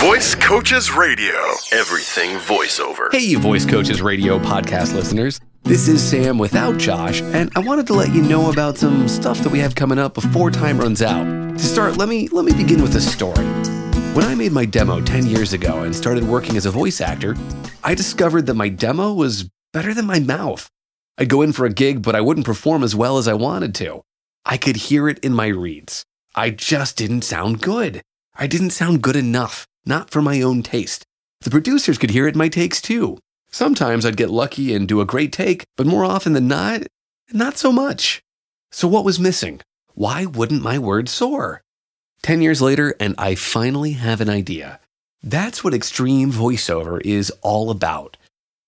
Voice Coaches Radio. Everything voiceover. Hey, you Voice Coaches Radio podcast listeners. This is Sam without Josh, and I wanted to let you know about some stuff that we have coming up before time runs out. To start, let me let me begin with a story. When I made my demo 10 years ago and started working as a voice actor, I discovered that my demo was better than my mouth. I'd go in for a gig, but I wouldn't perform as well as I wanted to. I could hear it in my reads. I just didn't sound good. I didn't sound good enough, not for my own taste. The producers could hear it in my takes too. Sometimes I'd get lucky and do a great take, but more often than not, not so much. So what was missing? Why wouldn't my words soar? 10 years later, and I finally have an idea. That's what extreme voiceover is all about.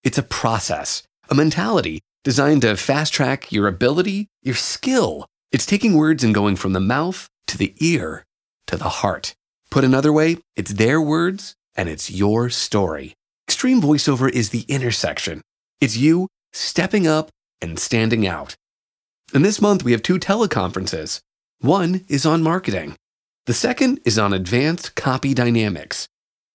It's a process, a mentality designed to fast track your ability, your skill. It's taking words and going from the mouth to the ear to the heart. Put another way, it's their words and it's your story. Extreme voiceover is the intersection. It's you stepping up and standing out. And this month we have two teleconferences. One is on marketing. The second is on advanced copy dynamics.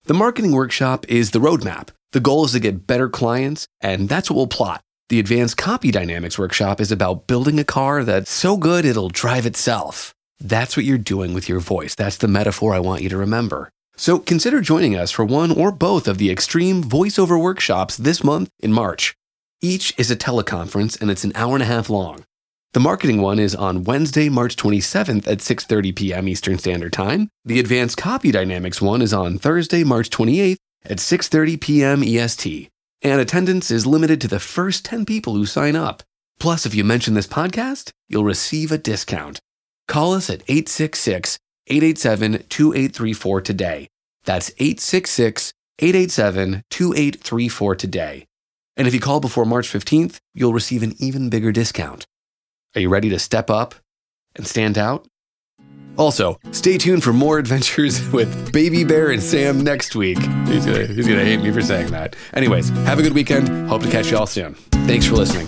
The marketing workshop is the roadmap. The goal is to get better clients, and that's what we'll plot. The advanced copy dynamics workshop is about building a car that's so good it'll drive itself. That's what you're doing with your voice. That's the metaphor I want you to remember. So consider joining us for one or both of the extreme voiceover workshops this month in March. Each is a teleconference and it's an hour and a half long. The marketing one is on Wednesday, March 27th at 6:30 p.m. Eastern Standard Time. The advanced copy dynamics one is on Thursday, March 28th at 6:30 p.m. EST. And attendance is limited to the first 10 people who sign up. Plus, if you mention this podcast, you'll receive a discount. Call us at 866 887 2834 today. That's 866 887 2834 today. And if you call before March 15th, you'll receive an even bigger discount. Are you ready to step up and stand out? Also, stay tuned for more adventures with Baby Bear and Sam next week. He's gonna, he's gonna hate me for saying that. Anyways, have a good weekend. Hope to catch you all soon. Thanks for listening.